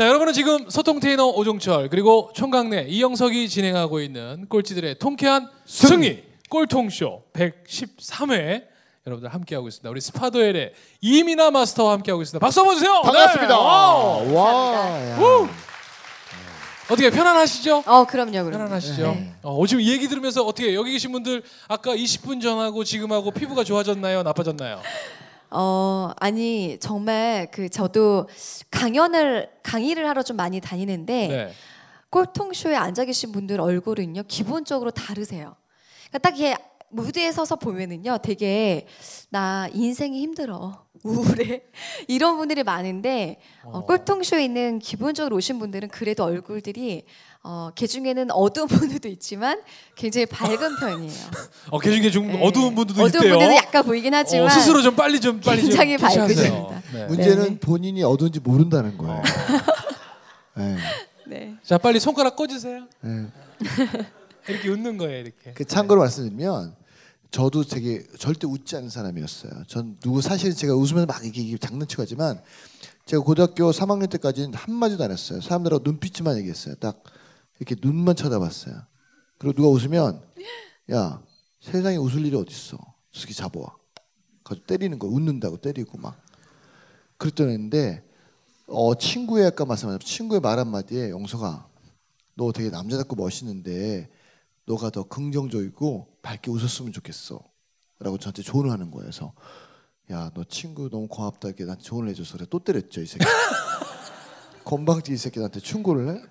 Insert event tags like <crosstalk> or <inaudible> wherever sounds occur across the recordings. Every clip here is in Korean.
자, 여러분은 지금 소통 테이너 오종철 그리고 총각네 이영석이 진행하고 있는 꼴찌들의 통쾌한 승리 꼴통쇼 113회 여러분들 함께하고 있습니다. 우리 스파더엘의 이민아 마스터와 함께하고 있습니다. 박수 한번 주세요. 반갑습니다. 네. 와우. 와. 야. 우. 어떻게 편안하시죠? 어 그럼요 그럼요. 편안하시죠? 네. 어, 지금 이 얘기 들으면서 어떻게 여기 계신 분들 아까 20분 전하고 지금하고 피부가 좋아졌나요? 나빠졌나요? 어 아니 정말 그 저도 강연을 강의를 하러 좀 많이 다니는데 네. 꼴통쇼에 앉아 계신 분들 얼굴은요 기본적으로 다르세요. 그러니까 딱 이게 무대에 서서 보면은요 되게 나 인생이 힘들어 우울해 <laughs> 이런 분들이 많은데 어, 어. 꼴통쇼에 있는 기본적으로 오신 분들은 그래도 얼굴들이 어, 개 중에는 어두운 분들도 있지만 굉장히 밝은 편이에요. <laughs> 어, 개중에 좀 네. 어두운 분들도 어두운 있대요. 분들은 약간 보이긴 하지만 어, 스스로 좀 빨리 좀 빨리 굉장히 좀. 밝으십니다. 네. 문제는 네. 본인이 어두운지 모른다는 거예요. 네. 네. 자 빨리 손가락 꽂으세요. 네. 이렇게 웃는 거예요 이렇게. 그 참고로 말씀드리면 저도 되게 절대 웃지 않는 사람이었어요. 전 누구 사실 제가 웃으면서 막 이렇게 장난치고 하지만 제가 고등학교 3학년 때까지는 한 마디도 안 했어요. 사람들하고 눈빛만 얘기했어요. 딱 이렇게 눈만 쳐다봤어요. 그리고 누가 웃으면 야 세상에 웃을 일이 어딨어. 저기 잡아와. 가지고 때리는 거 웃는다고 때리고 막 그랬더니 어 친구의 아까 말씀하신 친구의 말 한마디에 영석아 너 되게 남자답고 멋있는데 너가 더 긍정적이고 밝게 웃었으면 좋겠어. 라고 저한테 조언을 하는 거예요. 그래서 야, 너 친구 너무 고맙다. 이렇게 나한테 조언을 해줘서 그래. 또 때렸죠, 이 새끼. <laughs> 건방지 이 새끼 나한테 충고를 해?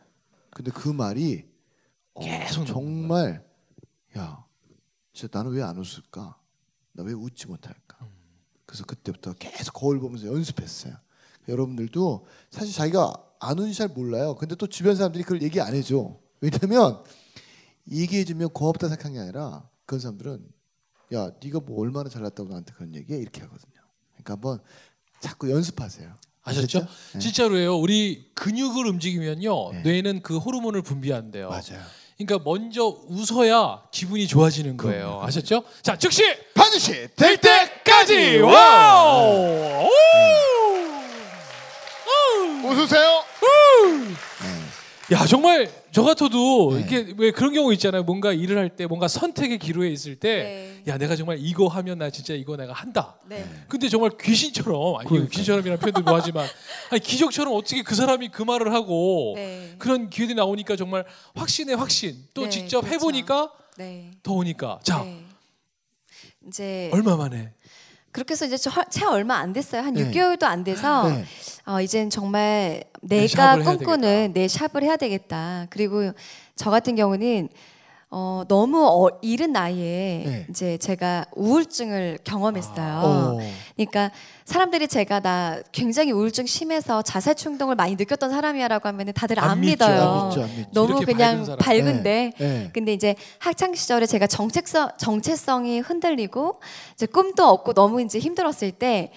근데 그 말이 어, 계속 정말 야, 진짜 나는 왜 안 웃을까? 나 왜 웃지 못할까? 그래서 그때부터 계속 거울 보면서 연습했어요. 여러분들도 사실 자기가 안 웃는지 잘 몰라요. 근데 또 주변 사람들이 그걸 얘기 안 해줘. 왜냐면 얘기해주면 고맙다 생각한 게 아니라 그런 사람들은 야 네가 뭐 얼마나 잘났다고 나한테 그런 얘기해 이렇게 하거든요. 그러니까 한번 자꾸 연습하세요. 아셨죠? 네. 진짜로예요. 우리 근육을 움직이면요 네. 뇌는 그 호르몬을 분비한대요. 맞아요. 그러니까 먼저 웃어야 기분이 좋아지는 거예요. 그럼요. 아셨죠? 자 즉시 반드시 될 때까지 와우. 오! 웃으세요. 야 정말 저 같아도 네. 이렇게 왜 그런 경우 있잖아요. 뭔가 일을 할 때 뭔가 선택의 기로에 있을 때, 네. 야 내가 정말 이거 하면 나 진짜 이거 내가 한다. 네. 근데 정말 귀신처럼 아니 그러니까요. 귀신처럼이라는 표현도 뭐하지만 <laughs> 아니 기적처럼 어떻게 그 사람이 그 말을 하고 네. 그런 기회들이 나오니까 정말 확신의 확신 또 네, 직접 그렇죠. 해보니까 네. 더 오니까 자 네. 이제 얼마 만에 그렇게 해서 이제 저- 채 얼마 안 됐어요. 한 네. 6개월도 안 돼서 네. 어, 이젠 정말 내 내가 꿈꾸는 내 샵을 해야 되겠다. 그리고 저 같은 경우는 어, 너무 어, 이른 나이에 네. 이제 제가 우울증을 경험했어요. 어. 그러니까 사람들이 제가 나 굉장히 우울증 심해서 자살 충동을 많이 느꼈던 사람이야라고 하면 다들 안, 안 믿어요. 안 믿죠, 안 믿죠. 너무 그냥 밝은. 밝은데 네. 근데 이제 학창 시절에 제가 정체성 정체성이 흔들리고 이제 꿈도 없고 너무 이제 힘들었을 때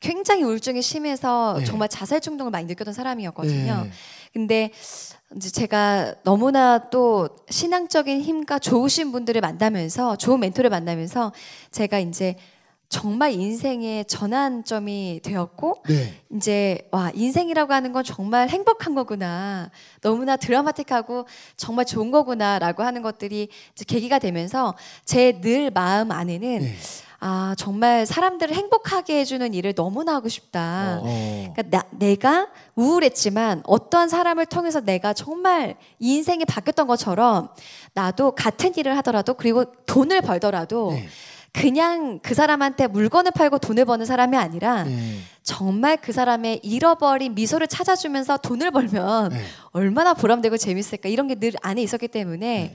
굉장히 우울증이 심해서 네. 정말 자살 충동을 많이 느꼈던 사람이었거든요. 네. 근데 이제 제가 너무나 또 신앙적인 힘과 좋으신 분들을 만나면서 좋은 멘토를 만나면서 제가 이제 정말 인생의 전환점이 되었고 네. 이제 와 인생이라고 하는 건 정말 행복한 거구나 너무나 드라마틱하고 정말 좋은 거구나라고 하는 것들이 이제 계기가 되면서 제 늘 마음 안에는 네. 아 정말 사람들을 행복하게 해주는 일을 너무나 하고 싶다. 어. 그러니까 나, 내가 우울했지만 어떠한 사람을 통해서 내가 정말 이 인생이 바뀌었던 것처럼 나도 같은 일을 하더라도 그리고 돈을 벌더라도 네. 그냥 그 사람한테 물건을 팔고 돈을 버는 사람이 아니라 네. 정말 그 사람의 잃어버린 미소를 찾아주면서 돈을 벌면 네. 얼마나 보람되고 재밌을까 이런 게 늘 안에 있었기 때문에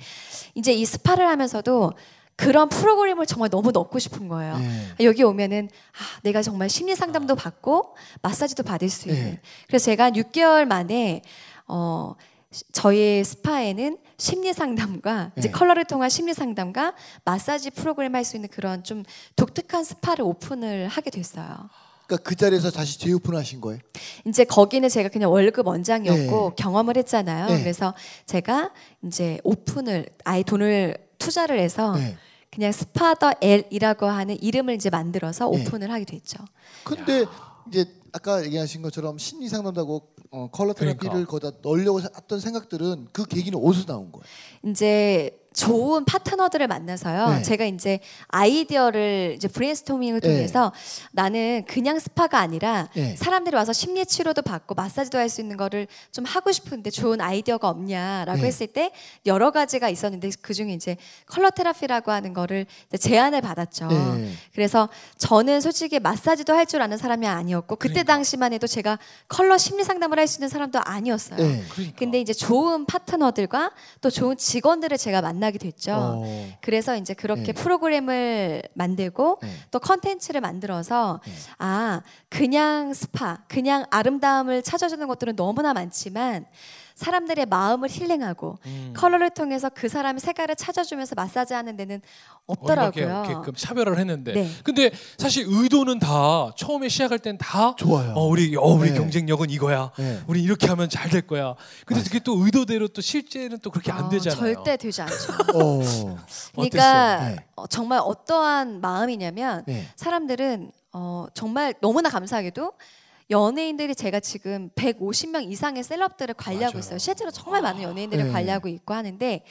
이제 이 스파를 하면서도 그런 프로그램을 정말 너무 넣고 싶은 거예요. 네. 여기 오면은 아, 내가 정말 심리 상담도 받고 마사지도 받을 수 있는. 네. 그래서 제가 한 6개월 만에 어 시- 저희 스파에는 심리 상담과 이제 네. 컬러를 통한 심리 상담과 마사지 프로그램 할 수 있는 그런 좀 독특한 스파를 오픈을 하게 됐어요. 그러니까 그 자리에서 다시 재오픈하신 거예요. 이제 거기는 제가 그냥 월급 원장이었고 네. 경험을 했잖아요. 네. 그래서 제가 이제 오픈을 아예 돈을 투자를 해서 네. 그냥 스파더 L이라고 하는 이름을 이제 만들어서 네. 오픈을 하게 됐죠. 근데 이제 아까 얘기하신 것처럼 심리 상담하고 어, color therapy를 그러니까. 거기다 넣으려고 했던 생각들은 그 계기는 어디서 나온 거예요? 이제 좋은 파트너들을 만나서요. 네. 제가 이제 아이디어를 이제 브레인스토밍을 네. 통해서 나는 그냥 스파가 아니라 네. 사람들이 와서 심리 치료도 받고 마사지도 할 수 있는 거를 좀 하고 싶은데 좋은 아이디어가 없냐라고 네. 했을 때 여러 가지가 있었는데 그 중에 이제 color therapy라고 하는 거를 제안을 받았죠. 네. 그래서 저는 솔직히 마사지도 할 줄 아는 사람이 아니었고 그때 그러니까. 당시만 해도 제가 컬러 심리 상담을 할 수 있는 사람도 아니었어요. 네. 그러니까. 근데 이제 좋은 파트너들과 또 좋은 직원들을 제가 만나 게 됐죠. 어. 그래서 이제 그렇게 네. 프로그램을 만들고 네. 또 컨텐츠를 만들어서 네. 아 그냥 스파, 그냥 아름다움을 찾아주는 것들은 너무나 많지만 사람들의 마음을 힐링하고 음. 컬러를 통해서 그 사람의 색깔을 찾아주면서 마사지하는 데는 없더라고요. 이렇게끔 차별을 했는데 네. 근데 사실 의도는 다 처음에 시작할 땐 다 좋아요. 어, 우리 어, 우리 네. 경쟁력은 이거야. 네. 우리 이렇게 하면 잘 될 거야. 근데 그게 또 의도대로 또 실제는 또 그렇게 안 어, 되잖아요. 절대 되지 않죠. 어. <laughs> 그러니까? 네. 어, 정말 어떠한 마음이냐면 네. 사람들은 어, 정말 너무나 감사하게도 연예인들이 제가 지금 150명 이상의 셀럽들을 관리하고 맞아요. 있어요. 실제로 정말 많은 연예인들을 네. 관리하고 있고 하는데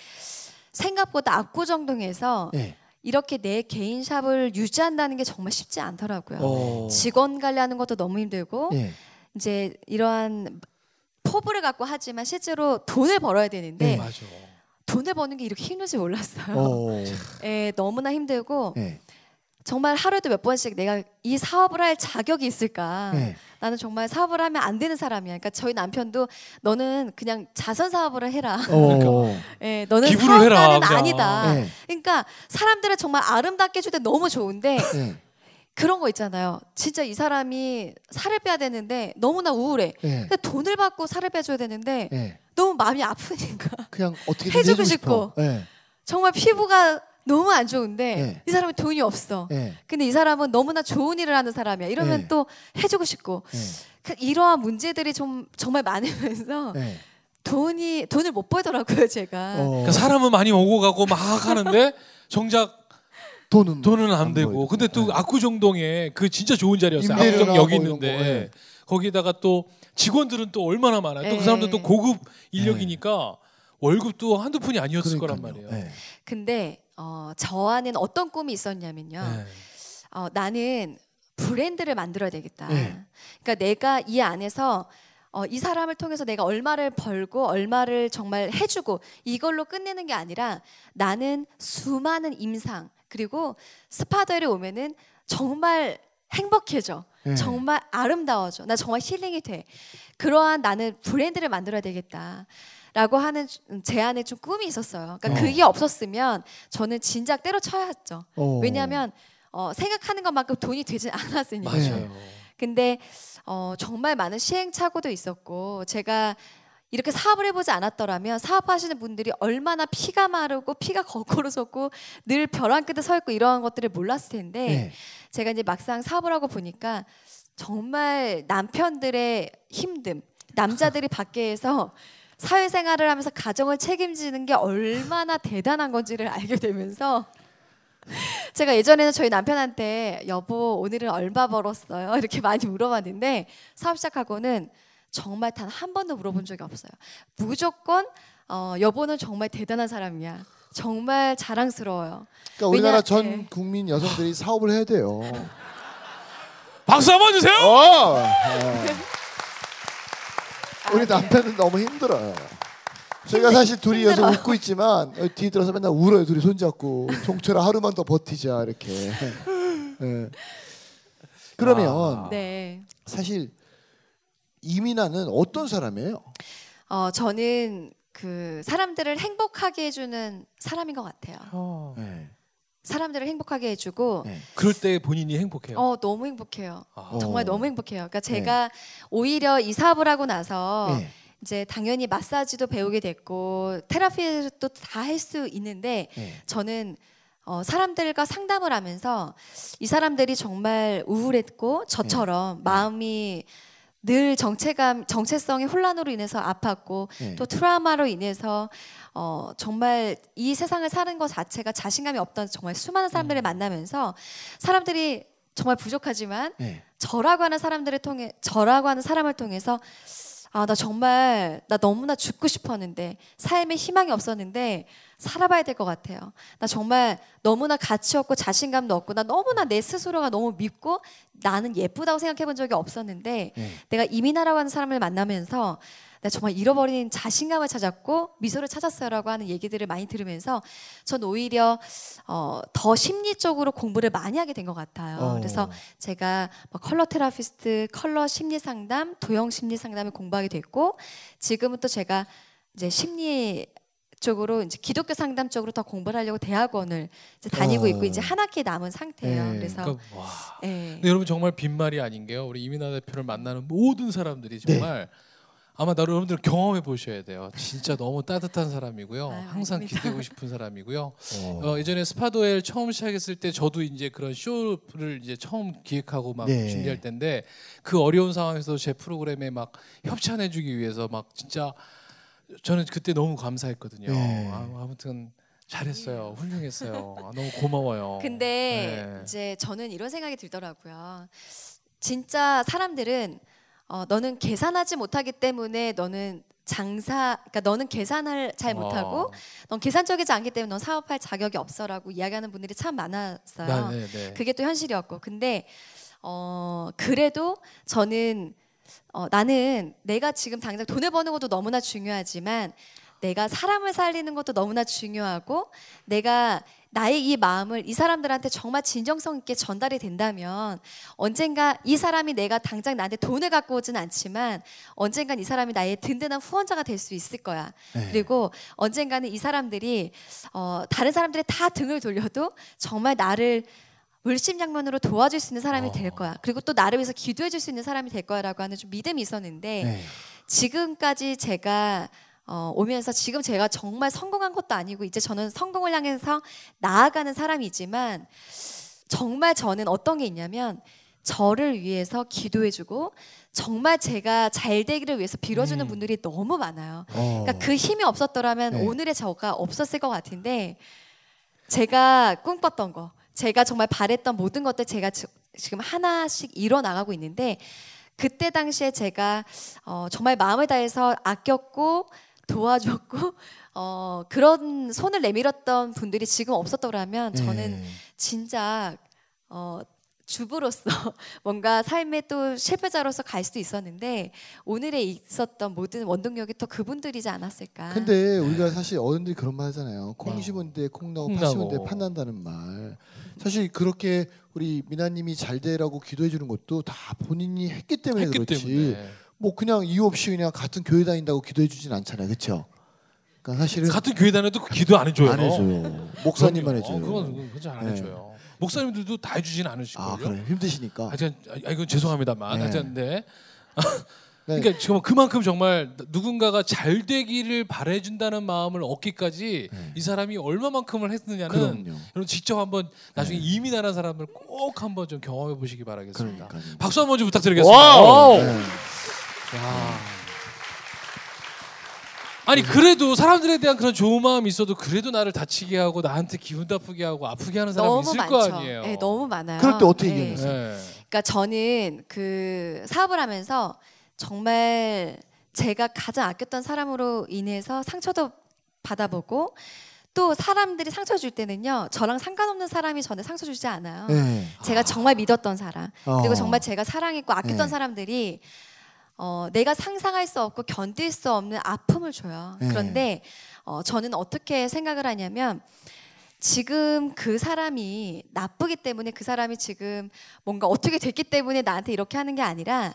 생각보다 압구정동에서 네. 이렇게 내 개인 샵을 유지한다는 게 정말 쉽지 않더라고요. 어. 직원 관리하는 것도 너무 힘들고 네. 이제 이러한 포부를 갖고 하지만 실제로 돈을 벌어야 되는데 네. 돈을 버는 게 이렇게 힘든지 몰랐어요. 어. 예, 너무나 힘들고 네. 정말 하루에도 몇 번씩 내가 이 사업을 할 자격이 있을까? 네. 나는 정말 사업을 하면 안 되는 사람이야. 그러니까 저희 남편도 너는 그냥 자선 사업을 해라. 어. <laughs> 예, 너는 사업가는. 아니다. 네. 그러니까 사람들을 정말 아름답게 해줄 때 너무 좋은데 네. 그런 거 있잖아요. 진짜 이 사람이 살을 빼야 되는데 너무나 우울해. 네. 근데 돈을 받고 살을 빼줘야 되는데 네. 너무 마음이 아프니까 그냥 어떻게 해주고 싶고. 네. 정말 피부가 너무 안 좋은데 네. 이 사람은 돈이 없어. 네. 근데 이 사람은 너무나 좋은 일을 하는 사람이야. 이러면 네. 또 해주고 싶고 네. 그 이러한 문제들이 좀 정말 많으면서 네. <laughs> 돈이 돈을 못 벌더라고요 제가. 어. 그러니까 사람은 많이 오고 가고 막 하는데 정작 돈은 돈은 안, 안 되고 보이고. 근데 또 네. 압구정동에 그 진짜 좋은 자리였어요. 압구정 여기 뭐 이런 있는데 거, 네. 거기다가 또 직원들은 또 얼마나 많아요. 또 네. 그 사람들 또 고급 인력이니까 월급도 한두 푼이 아니었을 거란 그러니까요. 말이에요. 네. 근데 어, 저 안에는 어떤 꿈이 있었냐면요. 네. 어, 나는 브랜드를 만들어야 되겠다. 네. 그러니까 내가 이 안에서 어, 이 사람을 통해서 내가 얼마를 벌고 얼마를 정말 해주고 이걸로 끝내는 게 아니라 나는 수많은 임상 그리고 스파더에 오면은 정말 행복해져. 네. 정말 아름다워져. 나 정말 힐링이 돼. 그러한 나는 브랜드를 만들어야 되겠다. 라고 하는 제 안에 좀 꿈이 있었어요. 그러니까 어. 그게 없었으면 저는 진작 때려쳐야 했죠. 어. 왜냐하면 어, 생각하는 것만큼 돈이 되지 않았으니까. 맞아요. 근데 어, 정말 많은 시행착오도 있었고 제가 이렇게 사업을 해보지 않았더라면 사업하시는 분들이 얼마나 피가 마르고 피가 거꾸로 섰고 늘 벼랑 끝에 서 있고 이러한 것들을 몰랐을 텐데 네. 제가 이제 막상 사업을 하고 보니까 정말 남편들의 힘듦, 남자들이 밖에서 사회생활을 하면서 가정을 책임지는 게 얼마나 대단한 건지를 알게 되면서 <laughs> 제가 예전에는 저희 남편한테 여보 오늘은 얼마 벌었어요 <laughs> 이렇게 많이 물어봤는데 사업 시작하고는 정말 단 한 번도 물어본 적이 없어요. 무조건 어, 여보는 정말 대단한 사람이야. 정말 자랑스러워요. 그러니까 우리나라 왜냐- 전 네. 국민 여성들이 사업을 해야 돼요. 박수 한번 주세요. 어! 네. 우리 남편은 너무 힘들어요. 저희가 사실 둘이 여기서 힘들어요. 웃고 있지만 뒤에 들어서 맨날 울어요. 둘이 손잡고 종철아 하루만 더 버티자 이렇게. 네. 그러면 아. 네. 사실 이민아는 어떤 사람이에요? 어, 저는 그 사람들을 행복하게 해주는 사람인 것 같아요. 어. 네. 사람들을 행복하게 해주고 네. 그럴 때 본인이 행복해요. 어 너무 행복해요. 아. 정말 어. 너무 행복해요. 그러니까 제가 오히려 이 사업을 하고 나서 네. 이제 당연히 마사지도 배우게 됐고 테라피도 다 할 수 있는데 네. 저는 어, 사람들과 상담을 하면서 이 사람들이 정말 우울했고 저처럼 네. 마음이 늘 정체감, 정체성의 혼란으로 인해서 아팠고 네. 또 트라우마로 인해서 어, 정말 이 세상을 사는 것 자체가 자신감이 없던 정말 수많은 사람들을 음. 만나면서 사람들이 정말 부족하지만 네. 저라고 하는 사람들을 통해 저라고 하는 사람을 통해서 아 나 정말 나 너무나 죽고 싶었는데 삶에 희망이 없었는데 살아봐야 될 것 같아요. 나 정말 너무나 가치 없고 자신감도 없고 나 너무나 내 스스로가 너무 밉고 나는 예쁘다고 생각해 본 적이 없었는데 네. 내가 이민아라고 하는 사람을 만나면서 내가 정말 잃어버린 자신감을 찾았고 미소를 찾았어요라고 하는 얘기들을 많이 들으면서 전 오히려 어, 더 심리적으로 공부를 많이 하게 된 것 같아요. 어. 그래서 제가 뭐 color therapist, 컬러 심리 상담, 도형 심리 상담을 공부하게 됐고 지금은 또 제가 이제 심리 쪽으로 이제 기독교 상담 쪽으로 더 공부를 하려고 대학원을 이제 다니고 어. 있고 이제 한 학기 남은 상태예요. 네. 그래서 그러니까. 근데 여러분 정말 빈말이 아닌 게요. 우리 이민아 대표를 만나는 모든 사람들이 네. 정말 아마 나 여러분들 경험해 보셔야 돼요. 진짜 너무 따뜻한 사람이고요. 아유, 항상 아닙니다. 기대고 싶은 사람이고요. 어. 어, 예전에 스파도엘 처음 시작했을 때 저도 이제 그런 쇼를 이제 처음 기획하고 막 네. 준비할 때인데 그 어려운 상황에서 제 프로그램에 막 협찬해 주기 위해서 막 진짜 저는 그때 너무 감사했거든요. 네. 아, 아무튼 잘했어요. 훌륭했어요. 아, 너무 고마워요. 근데 네. 이제 저는 이런 생각이 들더라고요. 진짜 사람들은 어, 너는 계산하지 못하기 때문에 너는 장사, 그러니까 너는 계산을 잘 못하고 어. 넌 계산적이지 않기 때문에 넌 사업할 자격이 없어라고 이야기하는 분들이 참 많았어요. 네, 네, 네. 그게 또 현실이었고, 근데 어 그래도 저는 어, 나는 내가 지금 당장 돈을 버는 것도 너무나 중요하지만 내가 사람을 살리는 것도 너무나 중요하고 내가 나의 이 마음을 이 사람들한테 정말 진정성 있게 전달이 된다면 언젠가 이 사람이 내가 당장 나한테 돈을 갖고 오진 않지만 언젠간 이 사람이 나의 든든한 후원자가 될 수 있을 거야. 네. 그리고 언젠가는 이 사람들이 어, 다른 사람들이 다 등을 돌려도 정말 나를 물심양면으로 도와줄 수 있는 사람이 될 거야. 그리고 또 나를 위해서 기도해 줄 수 있는 사람이 될 거야라고 하는 좀 믿음이 있었는데 네. 지금까지 제가 어, 오면서 지금 제가 정말 성공한 것도 아니고 이제 저는 성공을 향해서 나아가는 사람이지만 정말 저는 어떤 게 있냐면 저를 위해서 기도해주고 정말 제가 잘 되기를 위해서 빌어주는 음. 분들이 너무 많아요. 어. 그러니까 그 힘이 없었더라면 네. 오늘의 저가 없었을 것 같은데 제가 꿈꿨던 거, 제가 정말 바랬던 모든 것들 제가 지- 지금 하나씩 이뤄 나가고 있는데 그때 당시에 제가 어, 정말 마음을 다해서 아꼈고 도와줬고 <laughs> 어, 그런 손을 내밀었던 분들이 지금 없었더라면 저는 네. 진짜 어, 주부로서 <laughs> 뭔가 삶의 또 실패자로서 갈 수도 있었는데 오늘에 있었던 모든 원동력이 또 그분들이지 않았을까. 근데 우리가 사실 어른들이 그런 말 하잖아요. 콩 심은 데 콩 나고 콩팥 심은 데 나고. 팥 난다는 말. 사실 그렇게 우리 미나님이 잘 되라고 기도해 주는 것도 다 본인이 했기 때문에 했기 그렇지. 때문에 뭐 그냥 이유 없이 그냥 같은 교회 다닌다고 기도해 주진 않잖아요. 그렇죠? 그러니까 사실은 같은 교회 다녀도 그 기도 안 해줘요. 안 해줘요. 목사님만 그럼요. 해줘요. 어, 그건 그건 잘안 네. 해줘요. 목사님들도 다 해주진 않으실걸요. 아 그래 힘드시니까. 하여튼 아 이건 죄송합니다만 네. 하여튼 네. <laughs> 네. 그러니까 지금 그만큼 정말 누군가가 잘 되기를 바래준다는 마음을 얻기까지 네. 이 사람이 얼마만큼을 했느냐는. 여러분 직접 한번 나중에 이민하는 사람을 꼭 한번 좀 경험해 보시기 바라겠습니다. 그러니까요. 박수 한번 좀 부탁드리겠습니다. 아니 그래도 사람들에 대한 그런 좋은 마음이 있어도 그래도 나를 다치게 하고 나한테 기분 나쁘게 하고 아프게 하는 사람이 너무 있을 많죠. 거 아니에요. 네, 너무 많아요. 그럴 때 어떻게 네. 이겨내세요? 네. 그러니까 저는 그 사업을 하면서 정말 제가 가장 아꼈던 사람으로 인해서 상처도 받아보고 또 사람들이 상처 줄 때는요 저랑 상관없는 사람이 저한테 상처 주지 않아요. 네. 제가 정말 믿었던 사람 그리고 어. 정말 제가 사랑했고 아꼈던 네. 사람들이 어, 내가 상상할 수 없고 견딜 수 없는 아픔을 줘요. 네. 그런데 어, 저는 어떻게 생각을 하냐면 지금 그 사람이 나쁘기 때문에 그 사람이 지금 뭔가 어떻게 됐기 때문에 나한테 이렇게 하는 게 아니라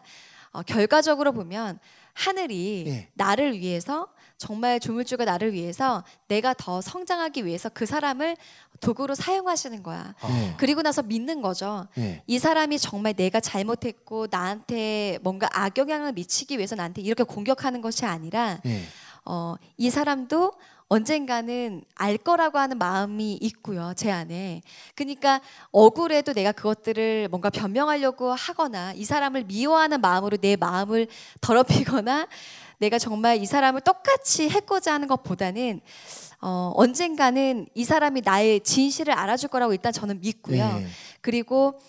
어, 결과적으로 보면 하늘이 예. 나를 위해서 정말 조물주가 나를 위해서 내가 더 성장하기 위해서 그 사람을 도구로 사용하시는 거야. 네. 그리고 나서 믿는 거죠. 네. 이 사람이 정말 내가 잘못했고 나한테 뭔가 악영향을 미치기 위해서 나한테 이렇게 공격하는 것이 아니라 네. 어, 이 사람도 언젠가는 알 거라고 하는 마음이 있고요, 제 안에. 그러니까 억울해도 내가 그것들을 뭔가 변명하려고 하거나 이 사람을 미워하는 마음으로 내 마음을 더럽히거나 내가 정말 이 사람을 똑같이 해코자 하는 것보다는 어, 언젠가는 이 사람이 나의 진실을 알아줄 거라고 일단 저는 믿고요. 네. 그리고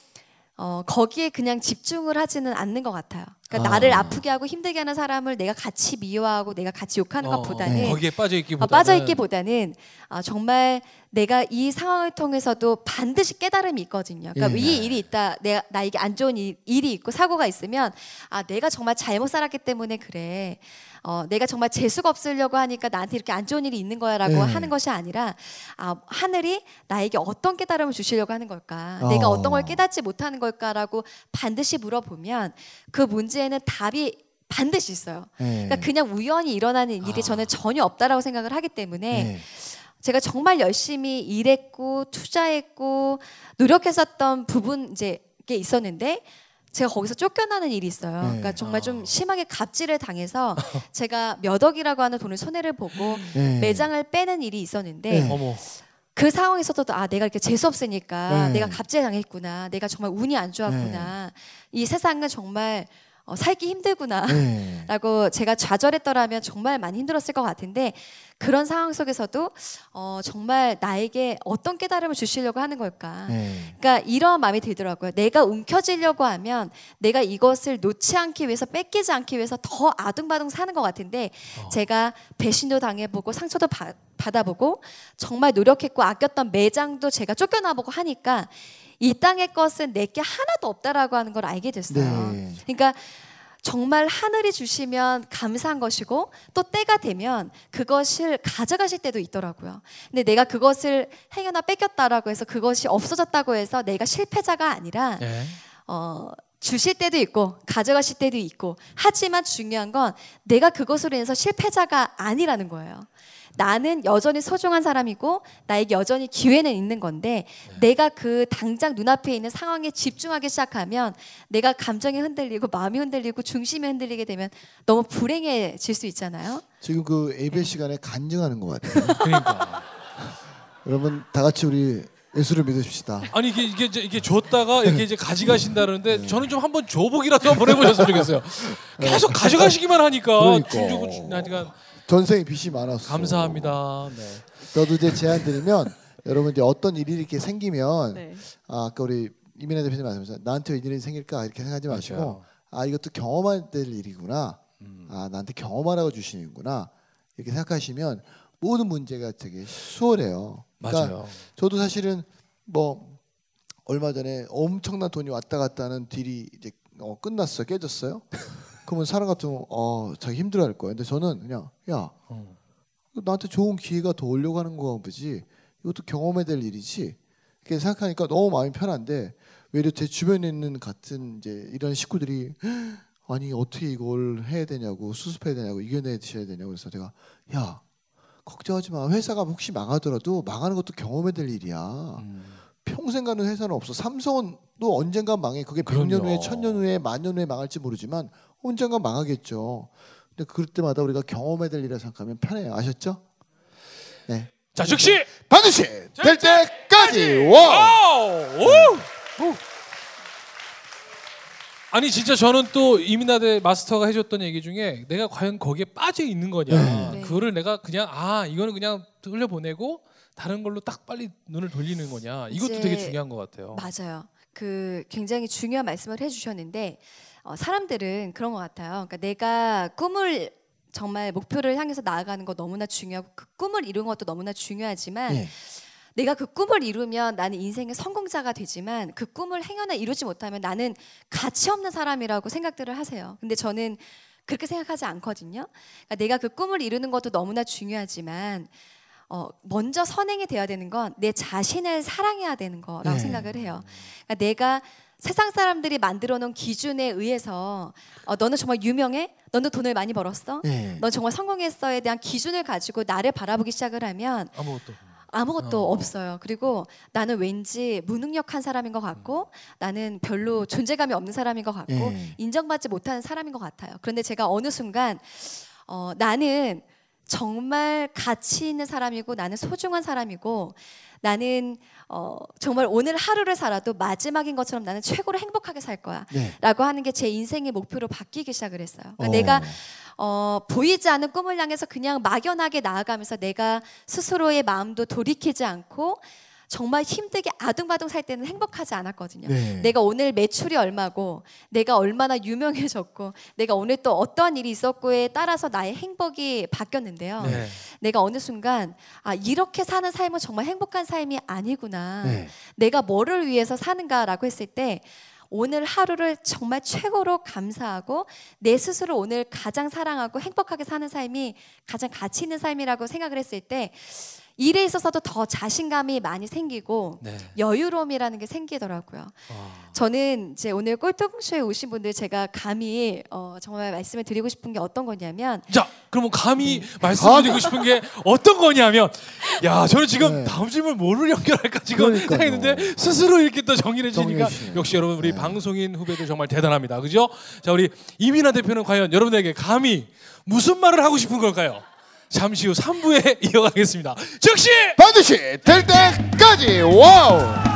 어, 거기에 그냥 집중을 하지는 않는 것 같아요. 그러니까 아. 나를 아프게 하고 힘들게 하는 사람을 내가 같이 미워하고 내가 같이 욕하는 어, 것보다는 거기에 빠져 있기보다는 어, 빠져 있기보다는 아, 정말 내가 이 상황을 통해서도 반드시 깨달음이 있거든요. 그러니까 예. 이 일이 있다, 내가 나에게 안 좋은 일, 일이 있고 사고가 있으면 아 내가 정말 잘못 살았기 때문에 그래. 어, 내가 정말 재수가 없으려고 하니까 나한테 이렇게 안 좋은 일이 있는 거야라고 예. 하는 것이 아니라 아 하늘이 나에게 어떤 깨달음을 주시려고 하는 걸까? 어. 내가 어떤 걸 깨닫지 못하는 걸까라고 반드시 물어보면 그 문제 에는 답이 반드시 있어요. 예. 그러니까 그냥 우연히 일어나는 일이 아. 저는 전혀 없다라고 생각을 하기 때문에 예. 제가 정말 열심히 일했고 투자했고 노력했었던 부분 이제 게 있었는데 제가 거기서 쫓겨나는 일이 있어요. 네. 그러니까 정말 아. 좀 심하게 갑질을 당해서 <laughs> 제가 몇 억이라고 하는 돈을 손해를 보고 예. 매장을 빼는 일이 있었는데 네. 어머 그 상황에서도 아 내가 이렇게 재수 없으니까 네. 내가 갑질 당했구나 내가 정말 운이 안 좋았구나 이 세상은 정말 어, 살기 힘들구나 예. <laughs> 라고 제가 좌절했더라면 정말 많이 힘들었을 것 같은데 그런 상황 속에서도 어, 정말 나에게 어떤 깨달음을 주시려고 하는 걸까 예. 그러니까 이런 마음이 들더라고요. 내가 움켜쥐려고 하면 내가 이것을 놓지 않기 위해서 뺏기지 않기 위해서 더 아둥바둥 사는 것 같은데 어. 제가 배신도 당해보고 상처도 받- 받아보고 정말 노력했고 아꼈던 매장도 제가 쫓겨나보고 하니까 이 땅의 것은 내게 하나도 없다라고 하는 걸 알게 됐어요. 네. 그러니까 정말 하늘이 주시면 감사한 것이고 또 때가 되면 그것을 가져가실 때도 있더라고요. 근데 내가 그것을 행여나 뺏겼다라고 해서 그것이 없어졌다고 해서 내가 실패자가 아니라 예. 어, 주실 때도 있고 가져가실 때도 있고 하지만 중요한 건 내가 그것으로 인해서 실패자가 아니라는 거예요. 나는 여전히 소중한 사람이고 나에게 여전히 기회는 있는 건데 내가 그 당장 눈앞에 있는 상황에 집중하기 시작하면 내가 감정이 흔들리고 마음이 흔들리고 중심이 흔들리게 되면 너무 불행해질 수 있잖아요. 지금 그 예배 시간에 간증하는 것 같아요. 그러니까 여러분 다 같이 우리 예수를 믿으십시다. 아니 이게 이게 이제 이게 줬다가 이렇게 이제 가져가신다는데 저는 좀 한번 줘보기라도 한번 해보셨으면 좋겠어요. 계속 가져가시기만 하니까 그러니까. 주고 주- 하니까 전생에 빚이 많았어. 감사합니다. 네. 저도 이제 제안 드리면 <laughs> 여러분 이제 어떤 일이 이렇게 생기면 네. 아, 아까 우리 이민아 대표님 말씀하셨죠. 나한테 왜 이런 일이 생길까 이렇게 생각하지 마시고 맞아요. 아 이것도 경험해야 될 일이구나. 음. 아 나한테 경험하라고 주시는구나 이렇게 생각하시면 모든 문제가 되게 수월해요. 그러니까 맞아요. 저도 사실은 뭐 얼마 전에 엄청난 돈이 왔다 갔다 하는 딜이 이제 어, 끝났어요. 깨졌어요. <laughs> 그러면 사람 같으면 어 자기 힘들어할 거예요. 근데 저는 그냥 야 어. 나한테 좋은 기회가 더 오려고 하는 거가 보지 이것도 경험해야 될 일이지 이렇게 생각하니까 너무 마음이 편한데 외려 제 주변에 있는 같은 이제 이런 식구들이 아니 어떻게 이걸 해야 되냐고 수습해야 되냐고 이겨내셔야 되냐고 그래서 제가 야 걱정하지 마 회사가 혹시 망하더라도 망하는 것도 경험해야 될 일이야 음. 평생 가는 회사는 없어 삼성은 또 언젠가 망해 그게. 100년 후에 1000년 후에 만년 후에 망할지 모르지만 언젠가 망하겠죠. 근데 그럴 때마다 우리가 경험해야 될 일이라 생각하면 편해요. 아셨죠? 네. 자 즉시 반드시 될 때까지! 와! 아니 진짜 저는 또 이민아대 마스터가 해줬던 얘기 중에 내가 과연 거기에 빠져 있는 거냐? 네. 그거를 내가 그냥 아 이거는 그냥 흘려보내고 다른 걸로 딱 빨리 눈을 돌리는 거냐? 이것도 되게 중요한 것 같아요. 맞아요. 그 굉장히 중요한 말씀을 해주셨는데 어, 사람들은 그런 것 같아요. 그러니까 내가 꿈을 정말 목표를 향해서 나아가는 거 너무나 중요하고 그 꿈을 이루는 것도 너무나 중요하지만 예. 내가 그 꿈을 이루면 나는 인생의 성공자가 되지만 그 꿈을 행여나 이루지 못하면 나는 가치 없는 사람이라고 생각들을 하세요. 근데 저는 그렇게 생각하지 않거든요. 그러니까 내가 그 꿈을 이루는 것도 너무나 중요하지만 어, 먼저 선행이 되어야 되는 건 내 자신을 사랑해야 되는 거라고 네. 생각을 해요. 그러니까 내가 세상 사람들이 만들어 놓은 기준에 의해서 어, 너는 정말 유명해? 너는 돈을 많이 벌었어? 예. 넌 정말 성공했어에 대한 기준을 가지고 나를 바라보기 시작을 하면 아무것도. 아무것도 어. 없어요. 그리고 나는 왠지 무능력한 사람인 것 같고 나는 별로 존재감이 없는 사람인 것 같고 예. 인정받지 못하는 사람인 것 같아요. 그런데 제가 어느 순간 어, 나는 정말 가치 있는 사람이고 나는 소중한 사람이고 나는 어, 정말 오늘 하루를 살아도 마지막인 것처럼 나는 최고로 행복하게 살 거야. 네. 라고 하는 게 제 인생의 목표로 바뀌기 시작을 했어요. 그러니까 어. 내가 어, 보이지 않는 꿈을 향해서 그냥 막연하게 나아가면서 내가 스스로의 마음도 돌이키지 않고 정말 힘들게 아둥바둥 살 때는 행복하지 않았거든요. 네. 내가 오늘 매출이 얼마고, 내가 얼마나 유명해졌고, 내가 오늘 또 어떠한 일이 있었고에 따라서 나의 행복이 바뀌었는데요. 네. 내가 어느 순간 아 이렇게 사는 삶은 정말 행복한 삶이 아니구나. 네. 내가 뭐를 위해서 사는가라고 했을 때 오늘 하루를 정말 최고로 감사하고 내 스스로 오늘 가장 사랑하고 행복하게 사는 삶이 가장 가치 있는 삶이라고 생각을 했을 때 일에 있어서도 더 자신감이 많이 생기고 네. 여유로움이라는 게 생기더라고요. 아. 저는 이제 오늘 꼴통쇼에 오신 분들 제가 감히 어, 정말 말씀을 드리고 싶은 게 어떤 거냐면 자, 그러면 감히 말씀드리고 <laughs> 싶은 게 어떤 거냐면, 야, 저는 지금 네. 다음 질문 뭐를 연결할까 지금 그러니까요. 생각했는데 스스로 이렇게 또 정리를 해주니까. 역시 여러분 우리 네. 방송인 후배들 정말 대단합니다, 그죠? 자, 우리 이민아 대표는 과연 여러분에게 감히 무슨 말을 하고 싶은 걸까요? 잠시 후 3부에 <laughs> 이어가겠습니다. 즉시 반드시 될 때까지 와우.